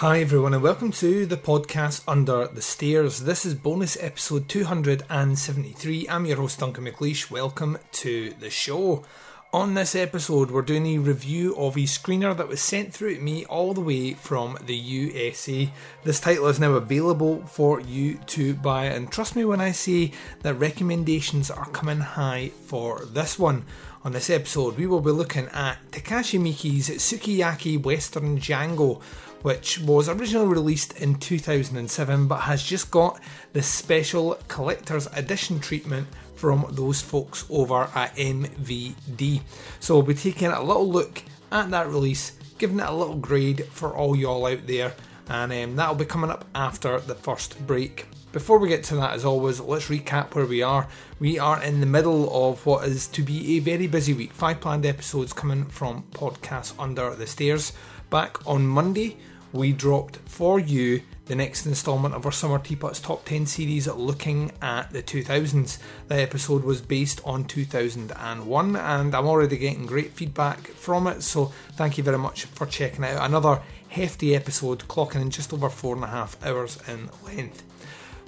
Hi, everyone, and welcome to the podcast Under the Stairs. This is bonus episode 273. I'm your host, Duncan McLeish. Welcome to the show. On this episode, we're doing a review of a screener that was sent through to me all the way from the USA. This title is now available for you to buy, and trust me when I say that recommendations are coming high for this one. On this episode, we will be looking at Takashi Miike's Sukiyaki Western Django which was originally released in 2007 but has just got the special collector's edition treatment from those folks over at MVD. So we'll be taking a little look at that release, giving it a little grade for all y'all out there, and um, that'll be coming up after the first break. Before we get to that, as always, let's recap where we are. We are in the middle of what is to be a very busy week. Five planned episodes coming from podcasts under the stairs. Back on Monday, we dropped for you the next instalment of our Summer Teapots Top 10 series looking at the 2000s. The episode was based on 2001 and I'm already getting great feedback from it, so thank you very much for checking out. Another hefty episode, clocking in just over four and a half hours in length.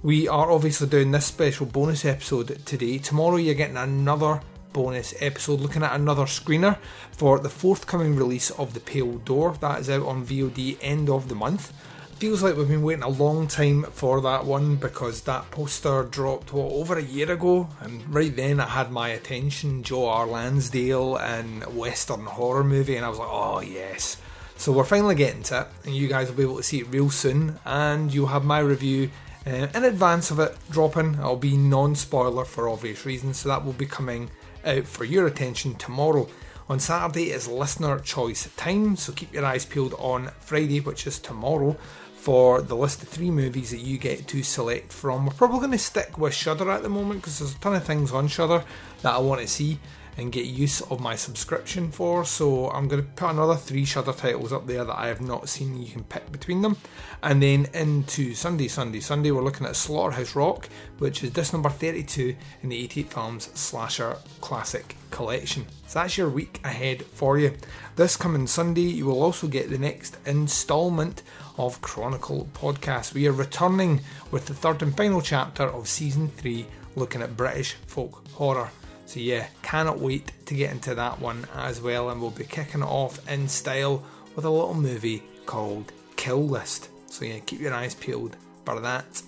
We are obviously doing this special bonus episode today. Tomorrow, you're getting another bonus episode looking at another screener for the forthcoming release of The Pale Door. That is out on VOD end of the month. Feels like we've been waiting a long time for that one because that poster dropped what over a year ago, and right then it had my attention. Joe R. Lansdale and Western horror movie, and I was like, oh yes. So we're finally getting to it, and you guys will be able to see it real soon, and you'll have my review uh, in advance of it dropping. It'll be non spoiler for obvious reasons, so that will be coming out for your attention tomorrow. On Saturday is listener choice time, so keep your eyes peeled on Friday, which is tomorrow, for the list of three movies that you get to select from. We're probably going to stick with Shudder at the moment because there's a ton of things on Shudder that I want to see and get use of my subscription for. So I'm going to put another three Shudder titles up there that I have not seen. You can pick between them, and then into Sunday, Sunday, Sunday. We're looking at Slaughterhouse Rock, which is disc number 32 in the 88 Films Slasher Classic Collection. So that's your week ahead for you. This coming Sunday, you will also get the next instalment of Chronicle Podcast. We are returning with the third and final chapter of season three, looking at British folk horror. So yeah, cannot wait to get into that one as well, and we'll be kicking it off in style with a little movie called Kill List. So yeah, keep your eyes peeled for that.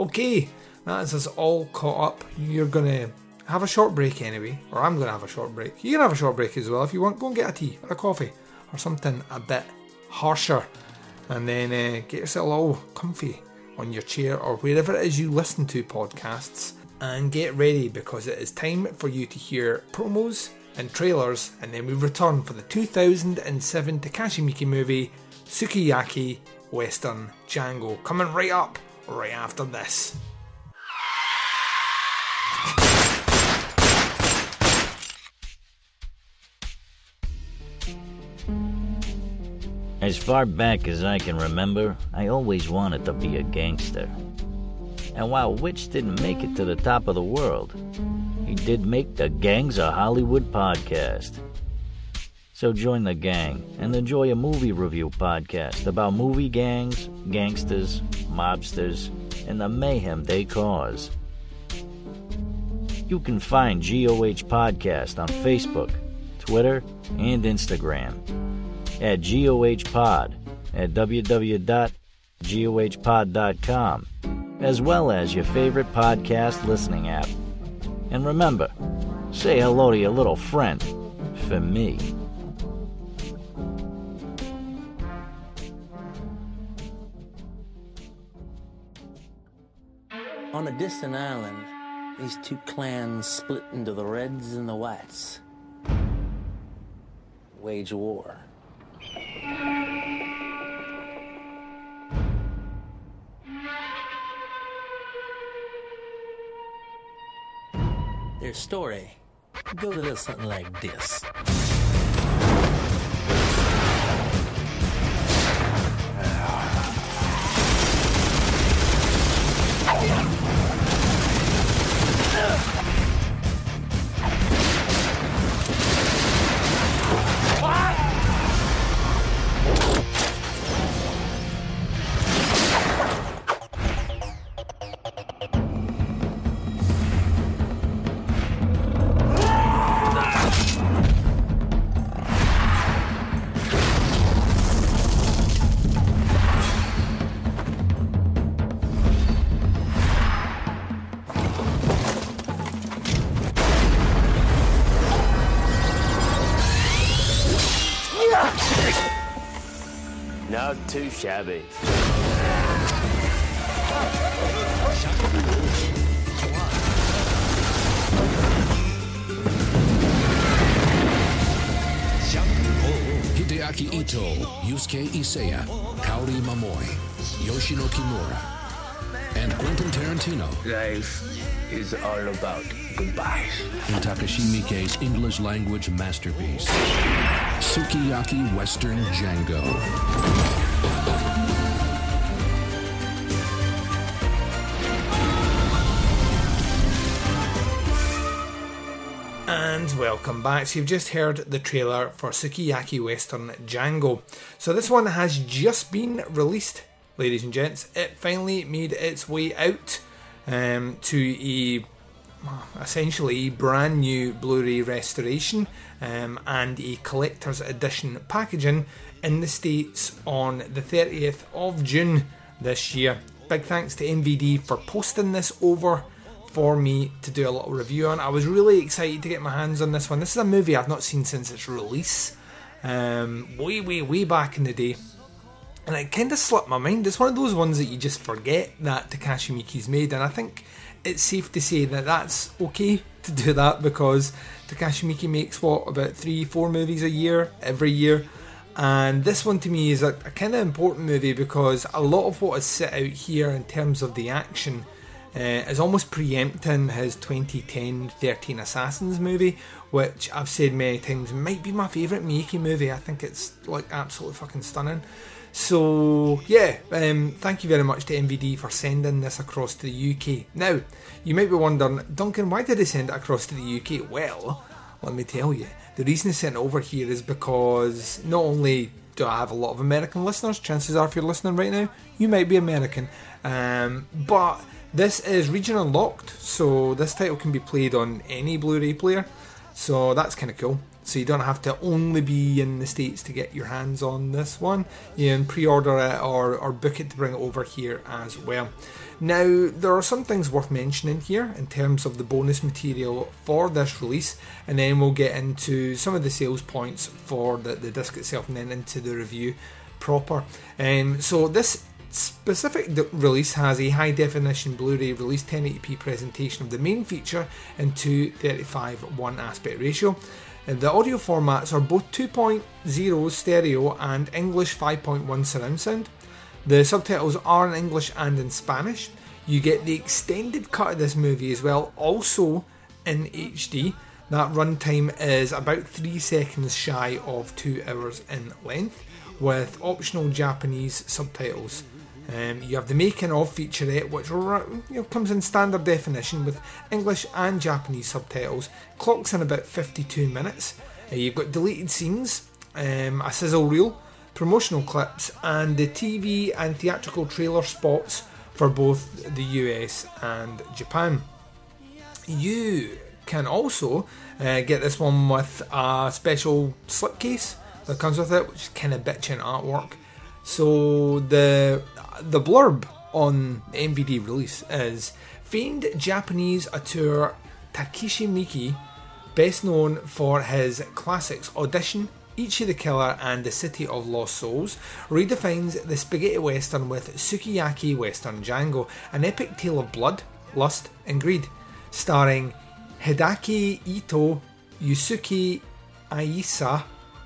Okay, that is us all caught up. You're gonna have a short break anyway, or I'm gonna have a short break. You can have a short break as well if you want. Go and get a tea or a coffee or something a bit harsher, and then uh, get yourself all comfy on your chair or wherever it is you listen to podcasts and get ready because it is time for you to hear promos and trailers, and then we return for the 2007 Takashi Miike movie Sukiyaki Western Django coming right up right after this. As far back as I can remember, I always wanted to be a gangster. And while Witch didn't make it to the top of the world, he did make the Gangs of Hollywood podcast. So join the gang and enjoy a movie review podcast about movie gangs, gangsters, mobsters, and the mayhem they cause. You can find GOH Podcast on Facebook, Twitter, and Instagram at GOH Pod at www.gohpod.com as well as your favorite podcast listening app. And remember, say hello to your little friend for me. On a distant island, these two clans split into the Reds and the Whites. Wage war. Their story goes a little something like this. Not too shabby. Hideaki Ito, Yusuke Iseya, Kaori Momoi, Yoshino Kimura, and Quentin Tarantino Life is all about goodbyes. in Takashi Miike's English language masterpiece, Sukiyaki Western Django. And welcome back. So you've just heard the trailer for Sukiyaki Western Django. So this one has just been released, ladies and gents. It finally made its way out um, to a essentially brand new Blu-ray restoration um, and a collector's edition packaging in the states on the 30th of June this year. Big thanks to MVD for posting this over for me to do a little review on. I was really excited to get my hands on this one. This is a movie I've not seen since its release, um, way, way, way back in the day. And it kind of slipped my mind. It's one of those ones that you just forget that Takashi Miike's made, and I think it's safe to say that that's okay to do that because Takashi Miike makes what about three, four movies a year every year. And this one to me is a, a kind of important movie because a lot of what is set out here in terms of the action uh, is almost preempting his 2010 13 Assassins movie, which I've said many times might be my favourite Miike movie. I think it's like absolutely fucking stunning. So yeah, um, thank you very much to MVD for sending this across to the UK. Now, you might be wondering, Duncan, why did they send it across to the UK? Well, let me tell you, the reason they sent it over here is because not only do I have a lot of American listeners, chances are if you're listening right now, you might be American, um, but this is region unlocked, so this title can be played on any Blu-ray player, so that's kind of cool. So you don't have to only be in the States to get your hands on this one. You can pre-order it or, or book it to bring it over here as well. Now, there are some things worth mentioning here in terms of the bonus material for this release, and then we'll get into some of the sales points for the, the disc itself and then into the review proper. Um, so this specific release has a high definition Blu-ray release 1080p presentation of the main feature in 235 1 aspect ratio. And the audio formats are both 2.0 stereo and English 5.1 surround sound. The subtitles are in English and in Spanish. You get the extended cut of this movie as well, also in HD. That runtime is about 3 seconds shy of 2 hours in length, with optional Japanese subtitles. Um, you have the making of featurette, which you know, comes in standard definition with English and Japanese subtitles. Clocks in about 52 minutes. Uh, you've got deleted scenes, um, a sizzle reel, promotional clips, and the TV and theatrical trailer spots for both the US and Japan. You can also uh, get this one with a special slipcase that comes with it, which is kind of bitchin' artwork. So the the blurb on the MVD release is famed Japanese auteur Takeshi Miike, best known for his classics Audition, Ichi the Killer, and The City of Lost Souls, redefines the spaghetti western with Sukiyaki Western Django, an epic tale of blood, Lust and Greed, starring Hideaki Ito, Yusuke Iseya, uh,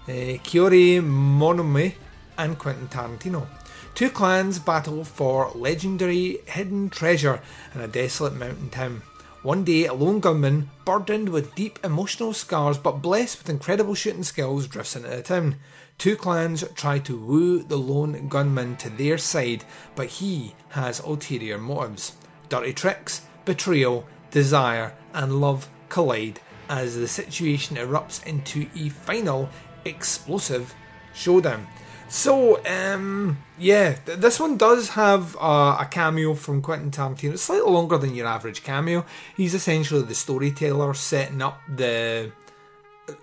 Kiori Monome, and Quentin Tarantino. Two clans battle for legendary hidden treasure in a desolate mountain town. One day, a lone gunman, burdened with deep emotional scars but blessed with incredible shooting skills, drifts into the town. Two clans try to woo the lone gunman to their side, but he has ulterior motives. Dirty tricks, betrayal, desire, and love collide as the situation erupts into a final explosive showdown. So, um, yeah, th- this one does have uh, a cameo from Quentin Tarantino. It's slightly longer than your average cameo. He's essentially the storyteller setting up the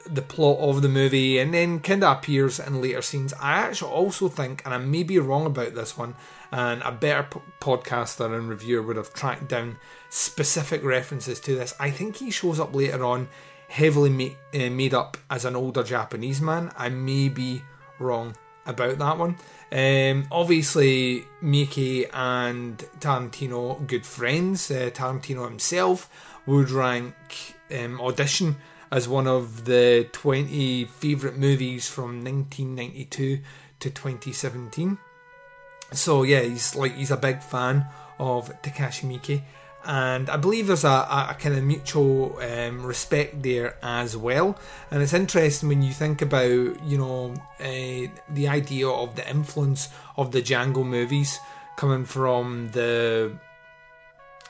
the plot of the movie and then kind of appears in later scenes. I actually also think, and I may be wrong about this one, and a better p- podcaster and reviewer would have tracked down specific references to this. I think he shows up later on heavily ma- uh, made up as an older Japanese man. I may be wrong about that one. Um, obviously, Miike and Tarantino, good friends. Uh, Tarantino himself would rank um, Audition as one of the 20 favourite movies from 1992 to 2017. So yeah, he's like he's a big fan of Takashi Miike, and I believe there's a, a, a kind of mutual um, respect there as well. And it's interesting when you think about you know uh, the idea of the influence of the Django movies coming from the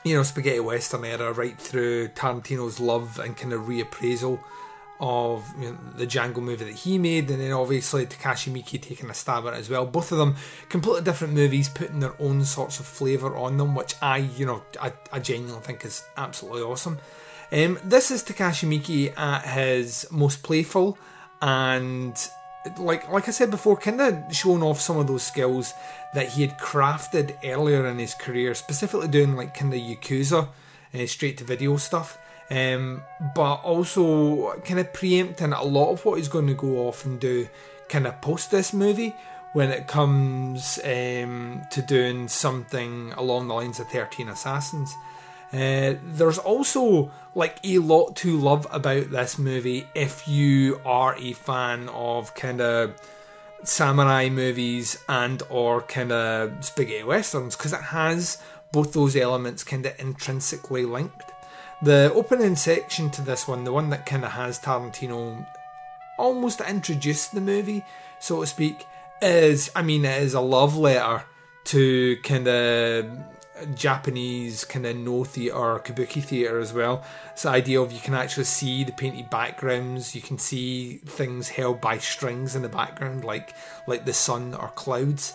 you know spaghetti western era right through Tarantino's love and kind of reappraisal of you know, the Django movie that he made, and then obviously Takashi Miike taking a stab at it as well. Both of them completely different movies, putting their own sorts of flavour on them, which I, you know, I, I genuinely think is absolutely awesome. Um, this is Takashi Miike at his most playful and like like I said before, kind of showing off some of those skills that he had crafted earlier in his career, specifically doing like kind of Yakuza, uh, straight to video stuff. Um, but also kind of preempting a lot of what he's going to go off and do kind of post this movie when it comes um, to doing something along the lines of 13 Assassins. Uh, there's also like a lot to love about this movie if you are a fan of kind of samurai movies and or kind of spaghetti westerns because it has both those elements kind of intrinsically linked. The opening section to this one, the one that kind of has Tarantino almost introduced the movie, so to speak, is I mean it is a love letter to kind of Japanese kind of Noh theatre, or kabuki theatre as well. It's the idea of you can actually see the painted backgrounds, you can see things held by strings in the background, like like the sun or clouds,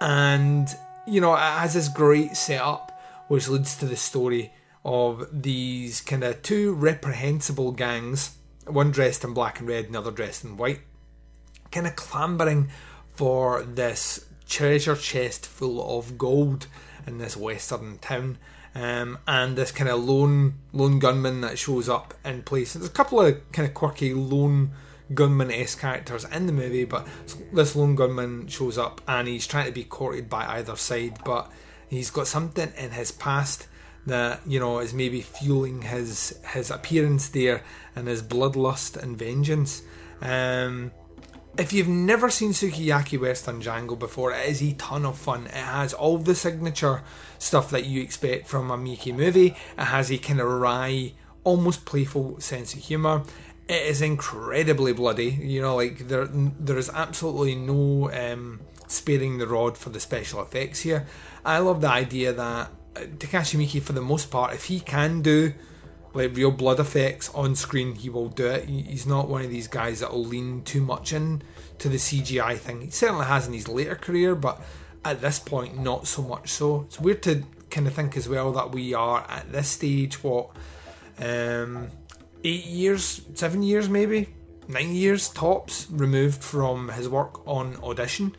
and you know it has this great setup which leads to the story of these kind of two reprehensible gangs, one dressed in black and red, another dressed in white, kind of clambering for this treasure chest full of gold in this western town. Um, and this kind of lone lone gunman that shows up in place. There's a couple of kind of quirky lone gunman esque characters in the movie, but this lone gunman shows up and he's trying to be courted by either side, but he's got something in his past that you know is maybe fueling his his appearance there and his bloodlust and vengeance. Um, if you've never seen Sukiyaki Western Django before, it is a ton of fun. It has all the signature stuff that you expect from a Miike movie. It has a kind of wry, almost playful sense of humour. It is incredibly bloody. You know, like there there is absolutely no um, sparing the rod for the special effects here. I love the idea that Takashi Miike, for the most part, if he can do like real blood effects on screen, he will do it. He's not one of these guys that will lean too much in to the CGI thing. He certainly has in his later career, but at this point, not so much so. It's weird to kind of think as well that we are at this stage, what, um, eight years, seven years maybe, nine years tops removed from his work on Audition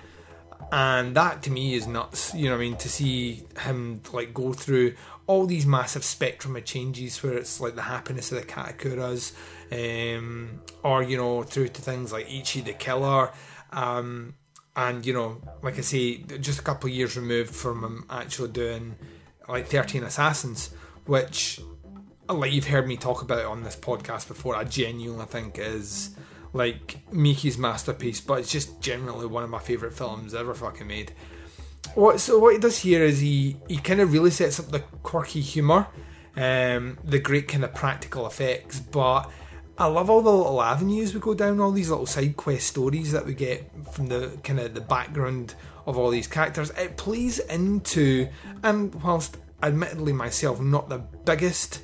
and that to me is nuts you know i mean? To see him like go through all these massive spectrum of changes where it's like the happiness of the Katakuris um, or you know through to things like ichi the killer um, and you know like i say just a couple of years removed from him actually doing like 13 assassins which, like you've heard me talk about on this podcast before, I genuinely think is like Miike's masterpiece, but it's just generally one of my favourite films ever fucking made. What so what he does here is he he kind of really sets up the quirky humour, um, the great kind of practical effects, but I love all the little avenues we go down, all these little side quest stories that we get from the kind of the background of all these characters. It plays into, and whilst admittedly myself not the biggest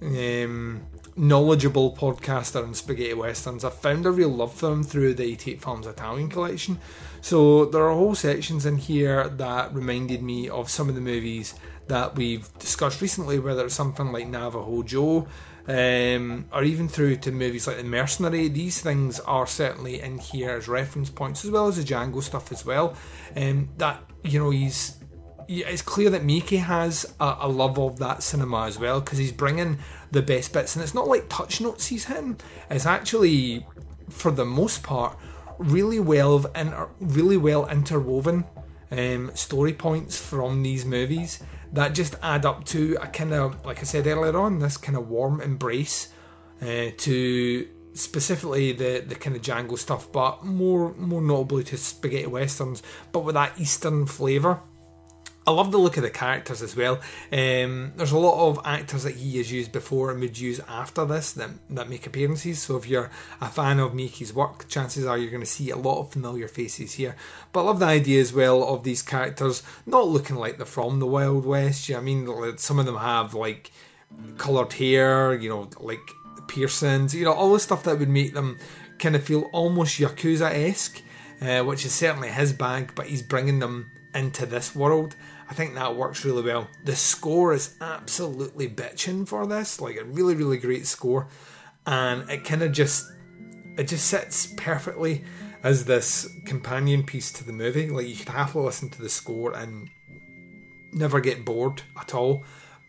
um, knowledgeable podcaster on spaghetti westerns, I found a real love for them through the 88 Films Italian collection. So there are whole sections in here that reminded me of some of the movies that we've discussed recently, whether it's something like Navajo Joe um, or even through to movies like The Mercenary. These things are certainly in here as reference points, as well as the Django stuff as well. Um, that you know he's it's clear that Miike has a, a, love of that cinema as well because he's bringing the best bits, and it's not like touch notes he's hitting. It's actually, for the most part, really well and really well interwoven um, story points from these movies that just add up to a kind of, like I said earlier on, this kind of warm embrace uh, to specifically the the kind of Django stuff, but more more notably to spaghetti westerns, but with that Eastern flavour. I love the look of the characters as well. Um, there's a lot of actors that he has used before and would use after this that, that make appearances. So if you're a fan of Miike's work, chances are you're going to see a lot of familiar faces here. But I love the idea as well of these characters not looking like they're from the Wild West. I mean, some of them have like coloured hair, you know, like piercings, you know, all the stuff that would make them kind of feel almost Yakuza esque, uh, which is certainly his bag, but he's bringing them into this world I think that works really well. The score is absolutely bitching for this, like a really, really great score, and it kind of just it just sits perfectly as this companion piece to the movie. Like you could happily listen to the score and never get bored at all.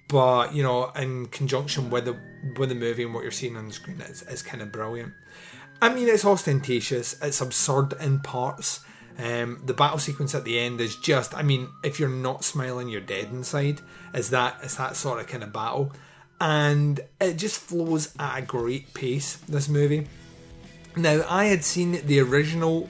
But you know, in conjunction with the with the movie and what you're seeing on the screen, it's, it's kind of brilliant. I mean, it's ostentatious, it's absurd in parts, um, the battle sequence at the end is just, I mean, if you're not smiling, you're dead inside. Is that that sort of kind of battle, and it just flows at a great pace. This movie. Now, I had seen the original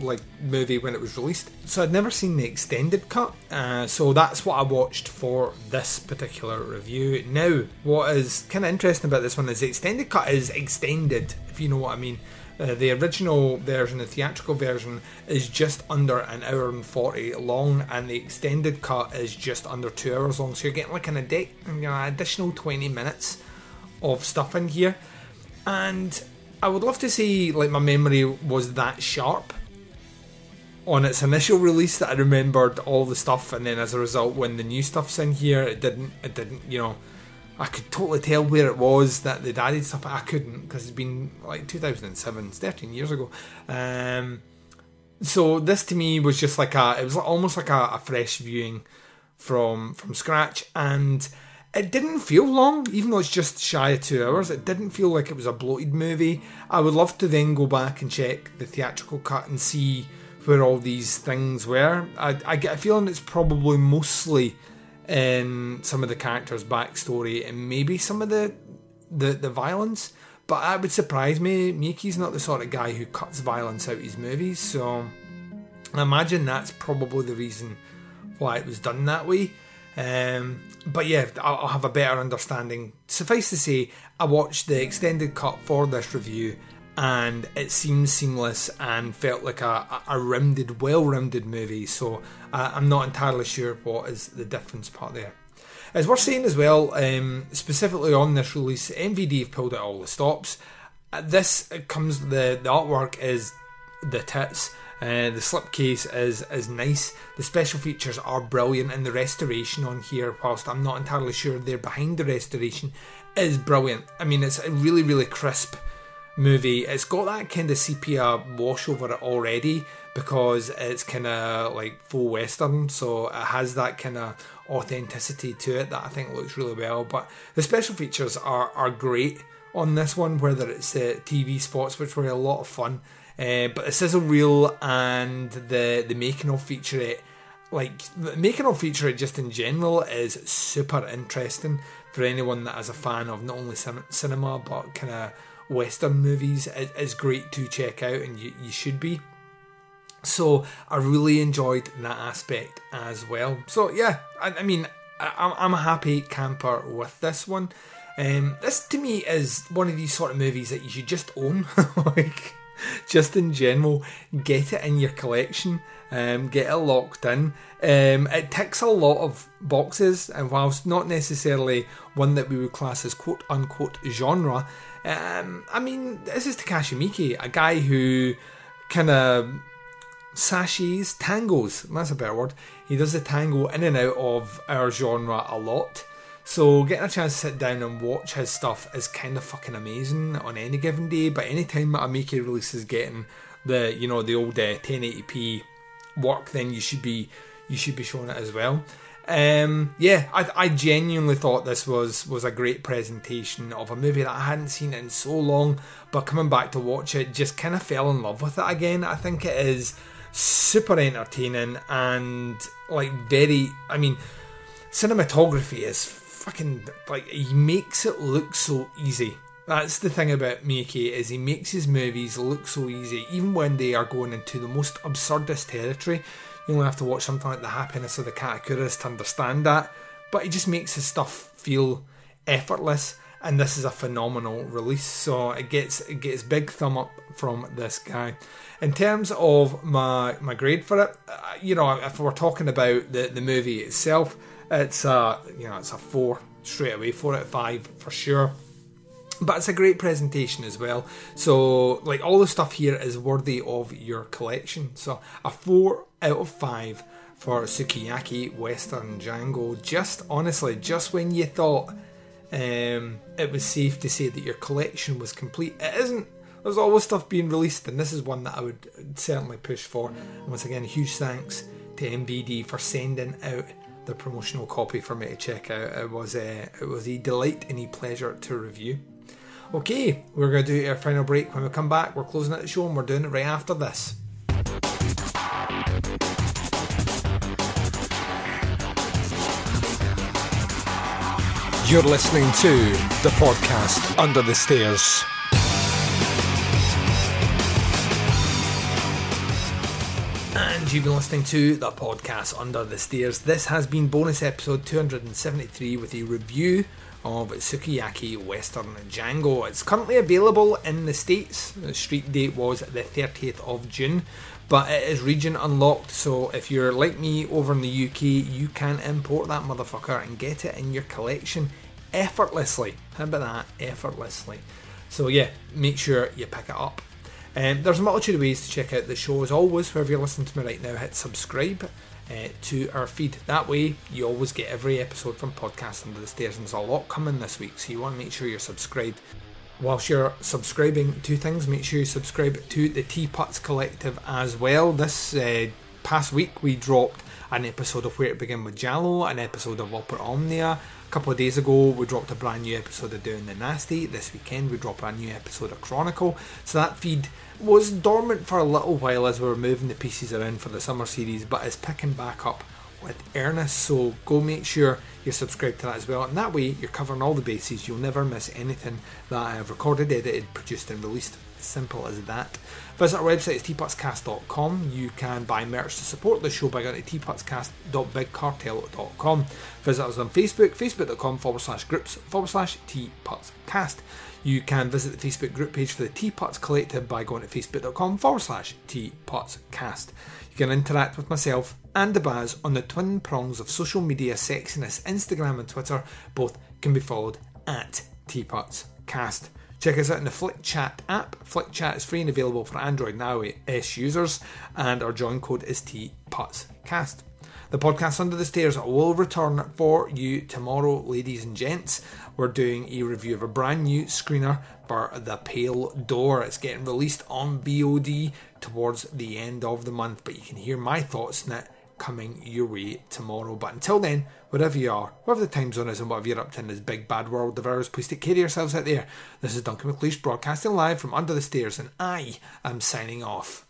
like movie when it was released, so I'd never seen the extended cut. Uh, so that's what I watched for this particular review. Now, what is kind of interesting about this one is the extended cut is extended, if you know what I mean. Uh, the original version, the theatrical version, is just under an hour and 40 long, and the extended cut is just under two hours long. So you're getting like an adi- you know, additional 20 minutes of stuff in here. And I would love to say, like, my memory was that sharp on its initial release that I remembered all the stuff, and then as a result, when the new stuff's in here, it didn't, it didn't, you know I could totally tell where it was that they'd added stuff. I couldn't because it's been like 2007, it's 13 years ago. Um, so this to me was just like a, it was almost like a, a fresh viewing from from scratch, and it didn't feel long, even though it's just shy of two hours. It didn't feel like it was a bloated movie. I would love to then go back and check the theatrical cut and see where all these things were. I, I get a feeling it's probably mostly in some of the characters' backstory and maybe some of the the, the violence. But that would surprise me. Miike's not the sort of guy who cuts violence out of his movies, so I imagine that's probably the reason why it was done that way. Um, but yeah, I'll, I'll have a better understanding. Suffice to say, I watched the extended cut for this review and it seems seamless and felt like a, a rounded, well rounded movie. So uh, I'm not entirely sure what is the difference part there. As we're saying as well, um, specifically on this release, MVD have pulled out all the stops. Uh, this comes the the artwork is the tits. Uh, the slipcase is is nice. The special features are brilliant, and the restoration on here, whilst I'm not entirely sure they're behind the restoration, is brilliant. I mean, it's really really crisp movie. It's got that kind of sepia wash over it already because it's kind of like full western, so it has that kind of authenticity to it that I think looks really well. But the special features are are great on this one, whether it's the TV spots, which were a lot of fun. Uh, but the sizzle reel and the the making of featurette like making of featurette just in general is super interesting for anyone that is a fan of not only cin- cinema but kind of Western movies, is great to check out, and you, you should be. So I really enjoyed that aspect as well. So yeah, I, I mean, I, I'm a happy camper with this one. Um, this to me is one of these sort of movies that you should just own, like just in general, get it in your collection, um, get it locked in. Um, it ticks a lot of boxes, and whilst not necessarily one that we would class as quote unquote genre, um, I mean, this is Takashi Miike, a guy who kind of sashes, tangos, that's a better word. He does the tango in and out of our genre a lot. So getting a chance to sit down and watch his stuff is kind of fucking amazing on any given day. But anytime that a Miike release is getting the you know the old uh, 1080p work, then you should be you should be showing it as well. Um, yeah, I, I genuinely thought this was was a great presentation of a movie that I hadn't seen in so long, but coming back to watch it, just kind of fell in love with it again. I think it is super entertaining and like very. I mean, cinematography is fucking like he makes it look so easy. That's the thing about Miike is he makes his movies look so easy, even when they are going into the most absurdist territory. You only have to watch something like The Happiness of the Katakuris to understand that. But he just makes his stuff feel effortless, and this is a phenomenal release. So it gets it gets big thumb up from this guy. In terms of my my grade for it, uh, you know, if we're talking about the the movie itself, it's a you know it's a four straight away, four out of five for sure. But it's a great presentation as well. So like all the stuff here is worthy of your collection. So a four out of five for Sukiyaki Western Django. Just honestly, just when you thought um, it was safe to say that your collection was complete, it isn't. There's always stuff being released, and this is one that I would certainly push for. And once again, huge thanks to MVD for sending out the promotional copy for me to check out. It was a it was a delight and a pleasure to review. Okay, we're going to do our final break. When we come back, we're closing out the show and we're doing it right after this. You're listening to the podcast Under the Stairs. You've been listening to the podcast Under the Stairs. This has been bonus episode 273 with a review of Sukiyaki Western Django. It's currently available in the States. The street date was the 30th of June, but it is region unlocked. So if you're like me over in the UK, you can import that motherfucker and get it in your collection effortlessly. How about that? Effortlessly. So yeah, make sure you pick it up. Um, there's a multitude of ways to check out the show. As always, wherever you're listening to me right now, hit subscribe uh, to our feed. That way, you always get every episode from Podcast Under the Stairs, and there's a lot coming this week, so you want to make sure you're subscribed. Whilst you're subscribing to things, make sure you subscribe to the Teapots Collective as well. This uh, past week, we dropped an episode of Where It Begin with Giallo, an episode of Opera Omnia. A couple of days ago, we dropped a brand new episode of Doing the Nasty. This weekend, we drop a new episode of Chronicle. So that feed was dormant for a little while as we were moving the pieces around for the summer series, but is picking back up with earnest. So go make sure you're subscribed to that as well, and that way you're covering all the bases. You'll never miss anything that I have recorded, edited, produced, and released. Simple as that. Visit our website, it's teapotscast.com. You can buy merch to support the show by going to teapotscast.bigcartel.com. Visit us on Facebook, facebook.com forward slash groups forward slash teapotscast. You can visit the Facebook group page for the Teapots Collective by going to facebook.com forward slash teapotscast. You can interact with myself and the Baz on the twin prongs of social media sexiness, Instagram and Twitter. Both can be followed at teapotscast. Check us out in the Flick Chat app. Flick Chat is free and available for Android and iOS users, and our join code is TPutsCast. The podcast Under the Stairs will return for you tomorrow, ladies and gents. We're doing a review of a brand new screener for The Pale Door. It's getting released on VOD towards the end of the month, but you can hear my thoughts on it coming your way tomorrow. But until then, wherever you are, whatever the time zone is, and whatever you're up to in this big bad world of ours, please take care of yourselves out there. This is Duncan McLeish broadcasting live from under the stairs, and I am signing off.